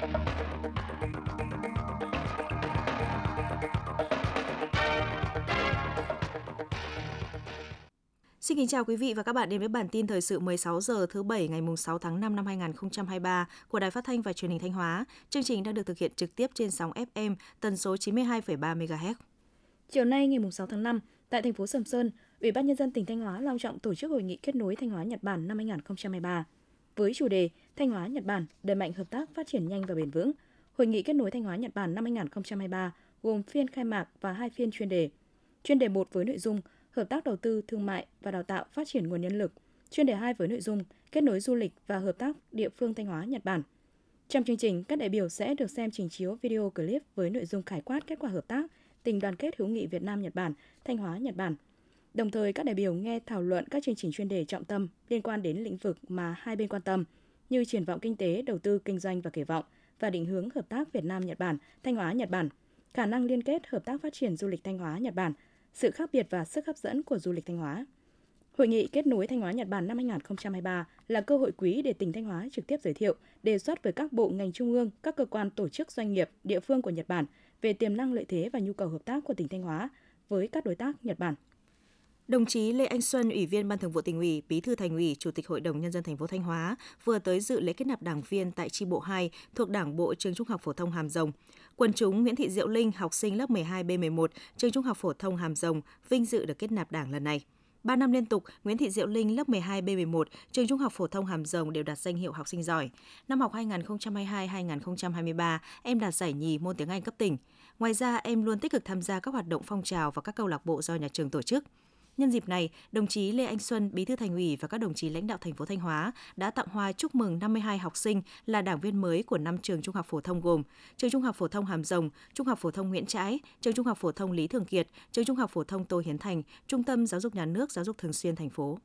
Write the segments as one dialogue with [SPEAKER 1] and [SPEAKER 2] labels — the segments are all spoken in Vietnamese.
[SPEAKER 1] Xin kính chào quý vị và các bạn đến với bản tin thời sự 16 giờ thứ Bảy ngày 6 tháng 5 năm 2023 của Đài Phát thanh và Truyền hình Thanh Hóa. Chương trình đang được thực hiện trực tiếp trên sóng FM tần số 92,3 MHz.
[SPEAKER 2] Chiều nay ngày 6 tháng 5, tại thành phố Sầm Sơn, Ủy ban nhân dân tỉnh Thanh Hóa long trọng tổ chức hội nghị kết nối Thanh Hóa Nhật Bản năm 2023 với chủ đề Thanh Hóa Nhật Bản đẩy mạnh hợp tác phát triển nhanh và bền vững. Hội nghị kết nối Thanh Hóa Nhật Bản năm 2023 gồm phiên khai mạc và hai phiên chuyên đề. Chuyên đề 1 với nội dung hợp tác đầu tư, thương mại và đào tạo phát triển nguồn nhân lực. Chuyên đề 2 với nội dung kết nối du lịch và hợp tác địa phương Thanh Hóa, Nhật Bản. Trong chương trình, các đại biểu sẽ được xem trình chiếu video clip với nội dung khái quát kết quả hợp tác, tình đoàn kết hữu nghị Việt Nam Nhật Bản, Thanh Hóa Nhật Bản. Đồng thời các đại biểu nghe thảo luận các chương trình chuyên đề trọng tâm liên quan đến lĩnh vực mà hai bên quan tâm như triển vọng kinh tế, đầu tư, kinh doanh và kỳ vọng và định hướng hợp tác Việt Nam Nhật Bản, Thanh Hóa Nhật Bản, khả năng liên kết hợp tác phát triển du lịch Thanh Hóa Nhật Bản, sự khác biệt và sức hấp dẫn của du lịch Thanh Hóa. Hội nghị kết nối Thanh Hóa Nhật Bản năm 2023 là cơ hội quý để tỉnh Thanh Hóa trực tiếp giới thiệu, đề xuất với các bộ ngành trung ương, các cơ quan tổ chức doanh nghiệp, địa phương của Nhật Bản về tiềm năng lợi thế và nhu cầu hợp tác của tỉnh Thanh Hóa với các đối tác Nhật Bản.
[SPEAKER 1] Đồng chí Lê Anh Xuân, Ủy viên Ban Thường vụ Tỉnh ủy, Bí thư Thành ủy, Chủ tịch Hội đồng nhân dân thành phố Thanh Hóa vừa tới dự lễ kết nạp đảng viên tại chi bộ 2 thuộc Đảng bộ Trường Trung học phổ thông Hàm Rồng. Quần chúng Nguyễn Thị Diệu Linh, học sinh lớp 12 B11, Trường Trung học phổ thông Hàm Rồng vinh dự được kết nạp đảng lần này. 3 năm liên tục, Nguyễn Thị Diệu Linh lớp 12 B11, trường Trung học phổ thông Hàm Rồng đều đạt danh hiệu học sinh giỏi. Năm học 2022-2023, em đạt giải nhì môn tiếng Anh cấp tỉnh. Ngoài ra, em luôn tích cực tham gia các hoạt động phong trào và các câu lạc bộ do nhà trường tổ chức. Nhân dịp này, đồng chí Lê Anh Xuân, Bí thư Thành ủy và các đồng chí lãnh đạo thành phố Thanh Hóa đã tặng hoa chúc mừng 52 học sinh là đảng viên mới của năm trường trung học phổ thông gồm Trường Trung học phổ thông Hàm Rồng, Trung học phổ thông Nguyễn Trãi, Trường Trung học phổ thông Lý Thường Kiệt, Trường Trung học phổ thông Tô Hiến Thành, Trung tâm Giáo dục Nhà nước Giáo dục Thường xuyên thành phố.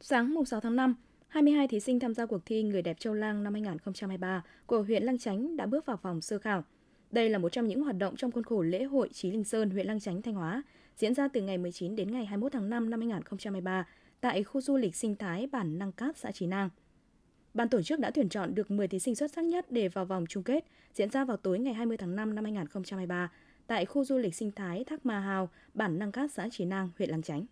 [SPEAKER 2] Sáng mùng 6 tháng 5, 22 thí sinh tham gia cuộc thi Người đẹp Châu Lang năm 2023 của huyện Lăng Chánh đã bước vào vòng sơ khảo. Đây là một trong những hoạt động trong khuôn khổ lễ hội Chí Linh Sơn, huyện Lăng Chánh, Thanh Hóa, diễn ra từ ngày 19 đến ngày 21 tháng 5 năm 2023 tại khu du lịch sinh thái bản Năng Cát, xã Trí Nang. Ban tổ chức đã tuyển chọn được 10 thí sinh xuất sắc nhất để vào vòng chung kết, diễn ra vào tối ngày 20 tháng 5 năm 2023 tại khu du lịch sinh thái Thác Ma Hào, bản Năng Cát, xã Trí Nang, huyện Lăng Chánh.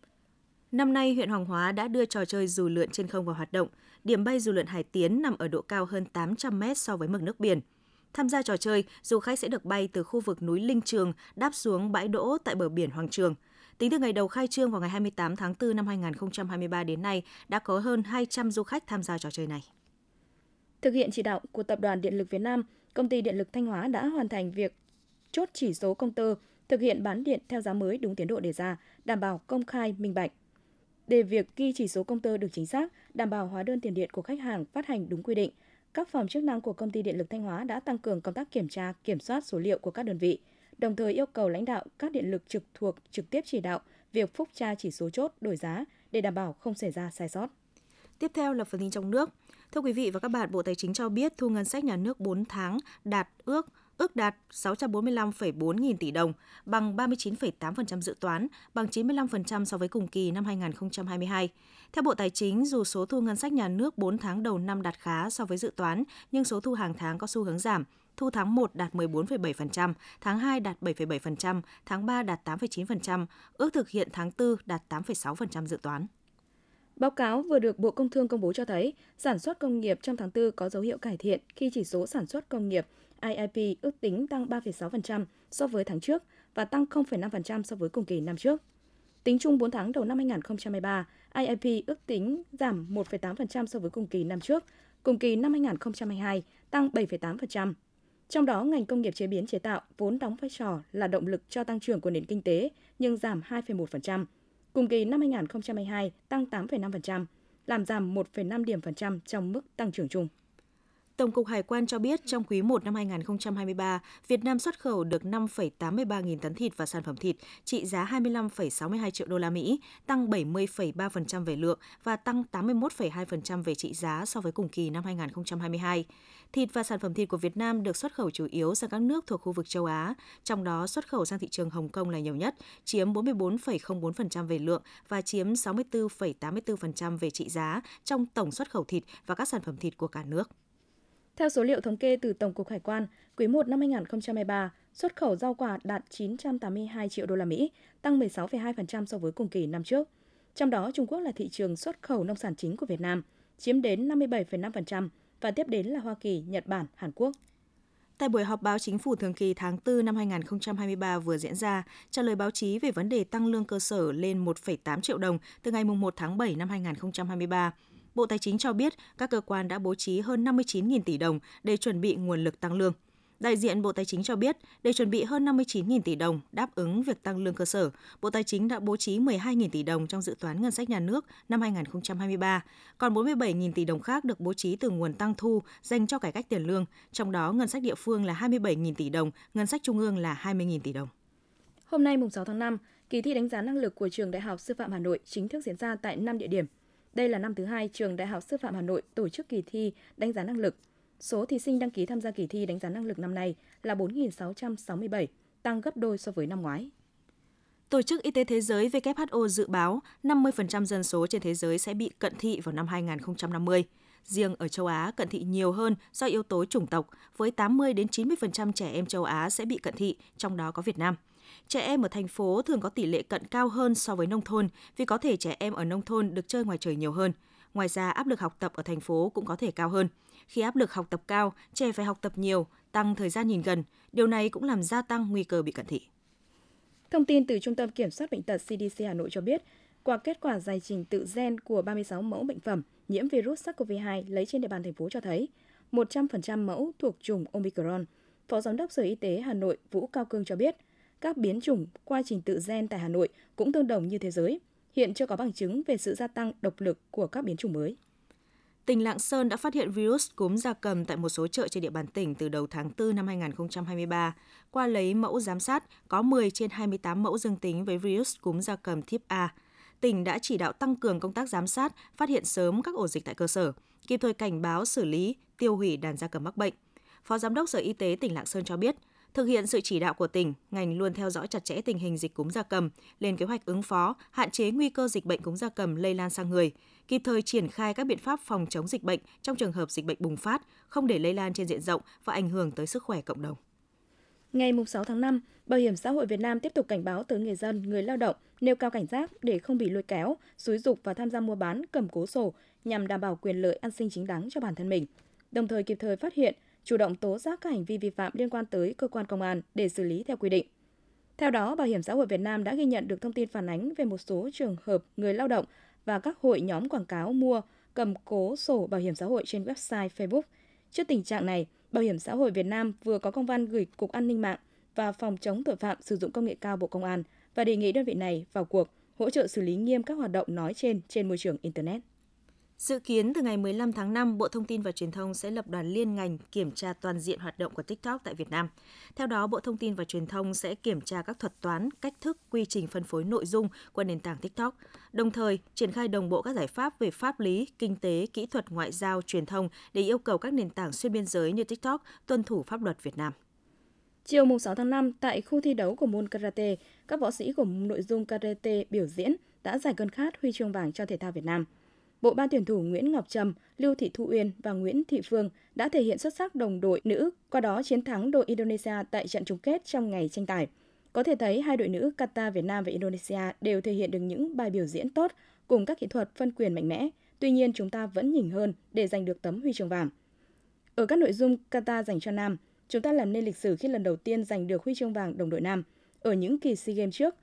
[SPEAKER 1] Năm nay, huyện Hoàng Hóa đã đưa trò chơi dù lượn trên không vào hoạt động. Điểm bay dù lượn Hải Tiến nằm ở độ cao hơn 800 mét so với mực nước biển – Tham gia trò chơi, du khách sẽ được bay từ khu vực núi Linh Trường đáp xuống bãi đỗ tại bờ biển Hoàng Trường. Tính từ ngày đầu khai trương vào ngày 28 tháng 4 năm 2023 đến nay, đã có hơn 200 du khách tham gia trò chơi này.
[SPEAKER 2] Thực hiện chỉ đạo của Tập đoàn Điện lực Việt Nam, Công ty Điện lực Thanh Hóa đã hoàn thành việc chốt chỉ số công tơ, thực hiện bán điện theo giá mới đúng tiến độ đề ra, đảm bảo công khai, minh bạch. Để việc ghi chỉ số công tơ được chính xác, đảm bảo hóa đơn tiền điện của khách hàng phát hành đúng quy định, các phòng chức năng của công ty điện lực Thanh Hóa đã tăng cường công tác kiểm tra, kiểm soát số liệu của các đơn vị, đồng thời yêu cầu lãnh đạo các điện lực trực thuộc trực tiếp chỉ đạo việc phúc tra chỉ số chốt đổi giá để đảm bảo không xảy ra sai sót.
[SPEAKER 1] Tiếp theo là phần tin trong nước. Thưa quý vị và các bạn, Bộ Tài chính cho biết thu ngân sách nhà nước 4 tháng đạt ước ước đạt 645,4 nghìn tỷ đồng, bằng 39,8% dự toán, bằng 95% so với cùng kỳ năm 2022. Theo Bộ Tài chính, dù số thu ngân sách nhà nước 4 tháng đầu năm đạt khá so với dự toán, nhưng số thu hàng tháng có xu hướng giảm. Thu tháng 1 đạt 14,7%, tháng 2 đạt 7,7%, tháng 3 đạt 8,9%, ước thực hiện tháng 4 đạt 8,6% dự toán.
[SPEAKER 2] Báo cáo vừa được Bộ Công Thương công bố cho thấy, sản xuất công nghiệp trong tháng 4 có dấu hiệu cải thiện khi chỉ số sản xuất công nghiệp IIP ước tính tăng 3,6% so với tháng trước và tăng 0,5% so với cùng kỳ năm trước. Tính chung 4 tháng đầu năm 2023, IIP ước tính giảm 1,8% so với cùng kỳ năm trước, cùng kỳ năm 2022 tăng 7,8%. Trong đó, ngành công nghiệp chế biến chế tạo vốn đóng vai trò là động lực cho tăng trưởng của nền kinh tế nhưng giảm 2,1%. Cùng kỳ năm 2022 tăng 8,5%, làm giảm 1,5 điểm phần trăm trong mức tăng trưởng chung.
[SPEAKER 1] Tổng cục Hải quan cho biết trong quý 1 năm 2023, Việt Nam xuất khẩu được 5,83 nghìn tấn thịt và sản phẩm thịt trị giá 25,62 triệu đô la Mỹ, tăng 70,3% về lượng và tăng 81,2% về trị giá so với cùng kỳ năm 2022. Thịt và sản phẩm thịt của Việt Nam được xuất khẩu chủ yếu sang các nước thuộc khu vực châu Á, trong đó xuất khẩu sang thị trường Hồng Kông là nhiều nhất, chiếm 44,04% về lượng và chiếm 64,84% về trị giá trong tổng xuất khẩu thịt và các sản phẩm thịt của cả nước.
[SPEAKER 2] Theo số liệu thống kê từ Tổng cục Hải quan, quý 1 năm 2023, xuất khẩu rau quả đạt 982 triệu đô la Mỹ, tăng 16,2% so với cùng kỳ năm trước. Trong đó, Trung Quốc là thị trường xuất khẩu nông sản chính của Việt Nam, chiếm đến 57,5% và tiếp đến là Hoa Kỳ, Nhật Bản, Hàn Quốc.
[SPEAKER 1] Tại buổi họp báo chính phủ thường kỳ tháng 4 năm 2023 vừa diễn ra, trả lời báo chí về vấn đề tăng lương cơ sở lên 1,8 triệu đồng từ ngày 1 tháng 7 năm 2023, Bộ Tài chính cho biết các cơ quan đã bố trí hơn 59.000 tỷ đồng để chuẩn bị nguồn lực tăng lương. Đại diện Bộ Tài chính cho biết, để chuẩn bị hơn 59.000 tỷ đồng đáp ứng việc tăng lương cơ sở, Bộ Tài chính đã bố trí 12.000 tỷ đồng trong dự toán ngân sách nhà nước năm 2023, còn 47.000 tỷ đồng khác được bố trí từ nguồn tăng thu dành cho cải cách tiền lương, trong đó ngân sách địa phương là 27.000 tỷ đồng, ngân sách trung ương là 20.000 tỷ đồng.
[SPEAKER 2] Hôm nay mùng 6 tháng 5, kỳ thi đánh giá năng lực của trường Đại học Sư phạm Hà Nội chính thức diễn ra tại 5 địa điểm. Đây là năm thứ hai trường Đại học Sư phạm Hà Nội tổ chức kỳ thi đánh giá năng lực. Số thí sinh đăng ký tham gia kỳ thi đánh giá năng lực năm nay là 4.667, tăng gấp đôi so với năm ngoái.
[SPEAKER 1] Tổ chức Y tế Thế giới WHO dự báo 50% dân số trên thế giới sẽ bị cận thị vào năm 2050. Riêng ở châu Á, cận thị nhiều hơn do yếu tố chủng tộc, với 80 đến 90% trẻ em châu Á sẽ bị cận thị, trong đó có Việt Nam. Trẻ em ở thành phố thường có tỷ lệ cận cao hơn so với nông thôn vì có thể trẻ em ở nông thôn được chơi ngoài trời nhiều hơn. Ngoài ra, áp lực học tập ở thành phố cũng có thể cao hơn. Khi áp lực học tập cao, trẻ phải học tập nhiều, tăng thời gian nhìn gần. Điều này cũng làm gia tăng nguy cơ bị cận thị.
[SPEAKER 2] Thông tin từ Trung tâm Kiểm soát Bệnh tật CDC Hà Nội cho biết, qua kết quả giải trình tự gen của 36 mẫu bệnh phẩm nhiễm virus SARS-CoV-2 lấy trên địa bàn thành phố cho thấy 100% mẫu thuộc chủng Omicron. Phó Giám đốc Sở Y tế Hà Nội Vũ Cao Cương cho biết, các biến chủng qua trình tự gen tại Hà Nội cũng tương đồng như thế giới. Hiện chưa có bằng chứng về sự gia tăng độc lực của các biến chủng mới.
[SPEAKER 1] Tỉnh Lạng Sơn đã phát hiện virus cúm gia cầm tại một số chợ trên địa bàn tỉnh từ đầu tháng 4 năm 2023. Qua lấy mẫu giám sát, có 10 trên 28 mẫu dương tính với virus cúm gia cầm type A. Tỉnh đã chỉ đạo tăng cường công tác giám sát, phát hiện sớm các ổ dịch tại cơ sở, kịp thời cảnh báo xử lý, tiêu hủy đàn gia cầm mắc bệnh. Phó Giám đốc Sở Y tế tỉnh Lạng Sơn cho biết, Thực hiện sự chỉ đạo của tỉnh, ngành luôn theo dõi chặt chẽ tình hình dịch cúm gia cầm, lên kế hoạch ứng phó, hạn chế nguy cơ dịch bệnh cúm gia cầm lây lan sang người, kịp thời triển khai các biện pháp phòng chống dịch bệnh trong trường hợp dịch bệnh bùng phát, không để lây lan trên diện rộng và ảnh hưởng tới sức khỏe cộng đồng.
[SPEAKER 2] Ngày 6 tháng 5, Bảo hiểm xã hội Việt Nam tiếp tục cảnh báo tới người dân, người lao động nêu cao cảnh giác để không bị lôi kéo, xúi dục và tham gia mua bán, cầm cố sổ nhằm đảm bảo quyền lợi an sinh chính đáng cho bản thân mình. Đồng thời kịp thời phát hiện, chủ động tố giác các hành vi vi phạm liên quan tới cơ quan công an để xử lý theo quy định. Theo đó, Bảo hiểm xã hội Việt Nam đã ghi nhận được thông tin phản ánh về một số trường hợp người lao động và các hội nhóm quảng cáo mua, cầm cố sổ bảo hiểm xã hội trên website Facebook. Trước tình trạng này, Bảo hiểm xã hội Việt Nam vừa có công văn gửi Cục An ninh mạng và Phòng chống tội phạm sử dụng công nghệ cao Bộ Công an và đề nghị đơn vị này vào cuộc hỗ trợ xử lý nghiêm các hoạt động nói trên trên môi trường Internet.
[SPEAKER 1] Dự kiến từ ngày 15 tháng 5, Bộ Thông tin và Truyền thông sẽ lập đoàn liên ngành kiểm tra toàn diện hoạt động của TikTok tại Việt Nam. Theo đó, Bộ Thông tin và Truyền thông sẽ kiểm tra các thuật toán, cách thức, quy trình phân phối nội dung qua nền tảng TikTok, đồng thời triển khai đồng bộ các giải pháp về pháp lý, kinh tế, kỹ thuật, ngoại giao, truyền thông để yêu cầu các nền tảng xuyên biên giới như TikTok tuân thủ pháp luật Việt Nam.
[SPEAKER 2] Chiều 6 tháng 5, tại khu thi đấu của môn karate, các võ sĩ của nội dung karate biểu diễn đã giải cơn khát huy chương vàng cho thể thao Việt Nam – bộ ba tuyển thủ Nguyễn Ngọc Trâm, Lưu Thị Thu Uyên và Nguyễn Thị Phương đã thể hiện xuất sắc đồng đội nữ, qua đó chiến thắng đội Indonesia tại trận chung kết trong ngày tranh tài. Có thể thấy hai đội nữ Qatar Việt Nam và Indonesia đều thể hiện được những bài biểu diễn tốt cùng các kỹ thuật phân quyền mạnh mẽ. Tuy nhiên chúng ta vẫn nhỉnh hơn để giành được tấm huy chương vàng. Ở các nội dung Qatar dành cho nam, chúng ta làm nên lịch sử khi lần đầu tiên giành được huy chương vàng đồng đội nam. Ở những kỳ SEA Games trước,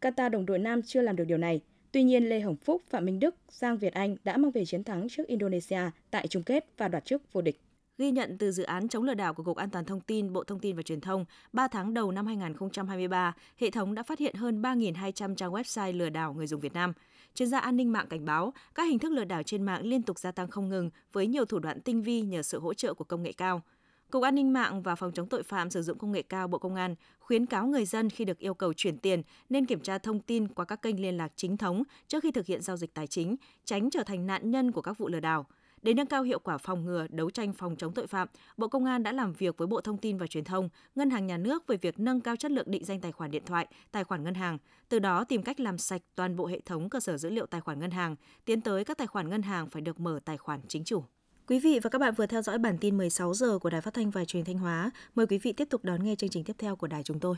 [SPEAKER 2] Qatar đồng đội nam chưa làm được điều này. Tuy nhiên, Lê Hồng Phúc, Phạm Minh Đức, Giang Việt Anh đã mang về chiến thắng trước Indonesia tại chung kết và đoạt chức vô địch.
[SPEAKER 1] Ghi nhận từ dự án chống lừa đảo của Cục An toàn Thông tin, Bộ Thông tin và Truyền thông, 3 tháng đầu năm 2023, hệ thống đã phát hiện hơn 3.200 trang website lừa đảo người dùng Việt Nam. Chuyên gia an ninh mạng cảnh báo, các hình thức lừa đảo trên mạng liên tục gia tăng không ngừng với nhiều thủ đoạn tinh vi nhờ sự hỗ trợ của công nghệ cao. Cục An ninh mạng và Phòng chống tội phạm sử dụng công nghệ cao Bộ Công an khuyến cáo người dân khi được yêu cầu chuyển tiền nên kiểm tra thông tin qua các kênh liên lạc chính thống trước khi thực hiện giao dịch tài chính, tránh trở thành nạn nhân của các vụ lừa đảo. Để nâng cao hiệu quả phòng ngừa, đấu tranh phòng chống tội phạm, Bộ Công an đã làm việc với Bộ Thông tin và Truyền thông, Ngân hàng Nhà nước về việc nâng cao chất lượng định danh tài khoản điện thoại, tài khoản ngân hàng, từ đó tìm cách làm sạch toàn bộ hệ thống cơ sở dữ liệu tài khoản ngân hàng, tiến tới các tài khoản ngân hàng phải được mở tài khoản chính chủ. Quý vị và các bạn vừa theo dõi bản tin 16 giờ của Đài Phát thanh và Truyền thanh Hóa. Mời quý vị tiếp tục đón nghe chương trình tiếp theo của đài chúng tôi.